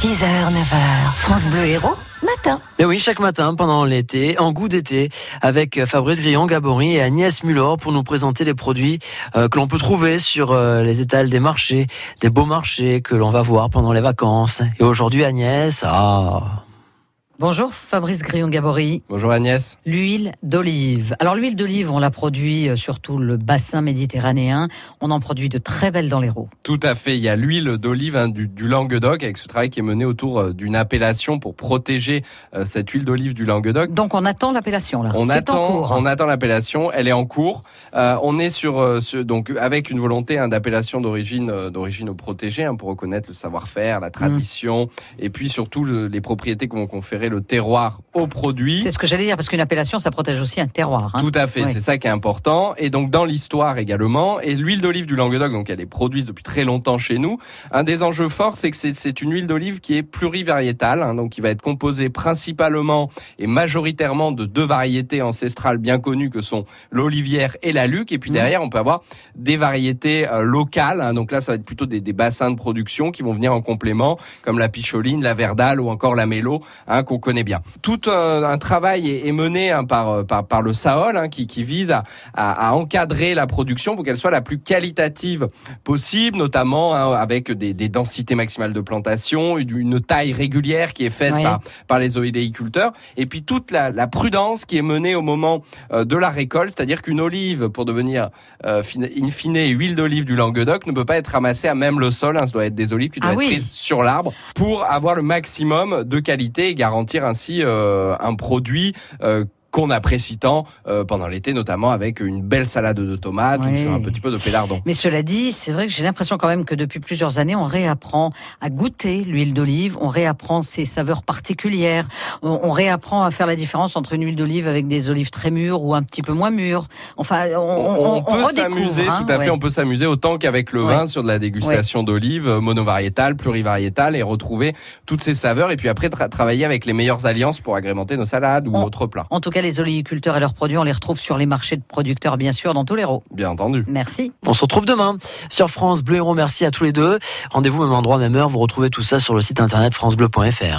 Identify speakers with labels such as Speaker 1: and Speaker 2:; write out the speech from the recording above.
Speaker 1: 6h, 9h, France Bleu Héros, matin.
Speaker 2: Et oui, chaque matin pendant l'été, en goût d'été, avec Fabrice Grillon, Gabory et Agnès Muller pour nous présenter les produits euh, que l'on peut trouver sur euh, les étals des marchés, des beaux marchés que l'on va voir pendant les vacances. Et aujourd'hui, Agnès, ah,
Speaker 3: Bonjour Fabrice Grillon-Gabory.
Speaker 4: Bonjour Agnès.
Speaker 3: L'huile d'olive. Alors l'huile d'olive, on la produit euh, sur tout le bassin méditerranéen. On en produit de très belles dans l'Hérault.
Speaker 4: Tout à fait. Il y a l'huile d'olive hein, du, du, Languedoc avec ce travail qui est mené autour euh, d'une appellation pour protéger euh, cette huile d'olive du Languedoc.
Speaker 3: Donc on attend l'appellation là.
Speaker 4: On attend,
Speaker 3: en cours.
Speaker 4: on attend l'appellation. Elle est en cours. Euh, on est sur, sur, donc avec une volonté hein, d'appellation d'origine d'origine protégée hein, pour reconnaître le savoir-faire, la tradition mmh. et puis surtout le, les propriétés qu'on vont conférer le terroir au produit.
Speaker 3: C'est ce que j'allais dire, parce qu'une appellation, ça protège aussi un terroir.
Speaker 4: Hein. Tout à fait, oui. c'est ça qui est important. Et donc dans l'histoire également, et l'huile d'olive du Languedoc, donc elle est produite depuis très longtemps chez nous. Un des enjeux forts, c'est que c'est une huile d'olive qui est plurivariétale, hein, donc qui va être composée principalement et majoritairement de deux variétés ancestrales bien connues que sont l'olivière et la luc. Et puis derrière, mmh. on peut avoir des variétés euh, locales. Hein, donc là, ça va être plutôt des, des, bassins de production qui vont venir en complément, comme la picholine, la verdale ou encore la mélo, hein, qu'on connaît bien. Tout un, un travail est, est mené hein, par, par, par le SAOL hein, qui, qui vise à, à, à, encadrer la production pour qu'elle soit la plus qualitative possible, notamment hein, avec des, des, densités maximales de plantation, une, une taille régulière qui est faite oui. par, par les oléiculteurs, et puis toute la, la, prudence qui est menée au moment euh, de la récolte, c'est-à-dire qu'une olive, pour devenir euh, in fine huile d'olive du Languedoc, ne peut pas être ramassée à même le sol, ce doit être des olives qui doivent ah être oui. prises sur l'arbre pour avoir le maximum de qualité et garantir ainsi euh, un produit euh, qu'on apprécie tant euh, pendant l'été, notamment avec une belle salade de tomates oui. ou sur un petit peu de pélardon.
Speaker 3: Mais cela dit, c'est vrai que j'ai l'impression quand même que depuis plusieurs années, on réapprend à goûter l'huile d'olive, on réapprend ses saveurs particulières, on, on, réapprend à faire la différence entre une huile d'olive avec des olives très mûres ou un petit peu moins mûres. Enfin, on,
Speaker 4: on, on peut s'amuser, hein, tout à fait, ouais. on peut s'amuser autant qu'avec le ouais. vin sur de la dégustation ouais. d'olives monovariétales, plurivariétales et retrouver toutes ces saveurs et puis après tra travailler avec les meilleures alliances pour agrémenter nos salades ou autres plats.
Speaker 3: En tout cas, les oléiculteurs et leurs produits, on les retrouve sur les marchés de producteurs, bien sûr, dans tous les l'Hérault.
Speaker 4: Bien entendu.
Speaker 3: Merci.
Speaker 2: On se retrouve demain sur France Bleu Héros. Merci à tous les deux. Rendez-vous même endroit, même heure. Vous retrouvez tout ça sur le site internet francebleu.fr.